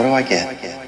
what do I get?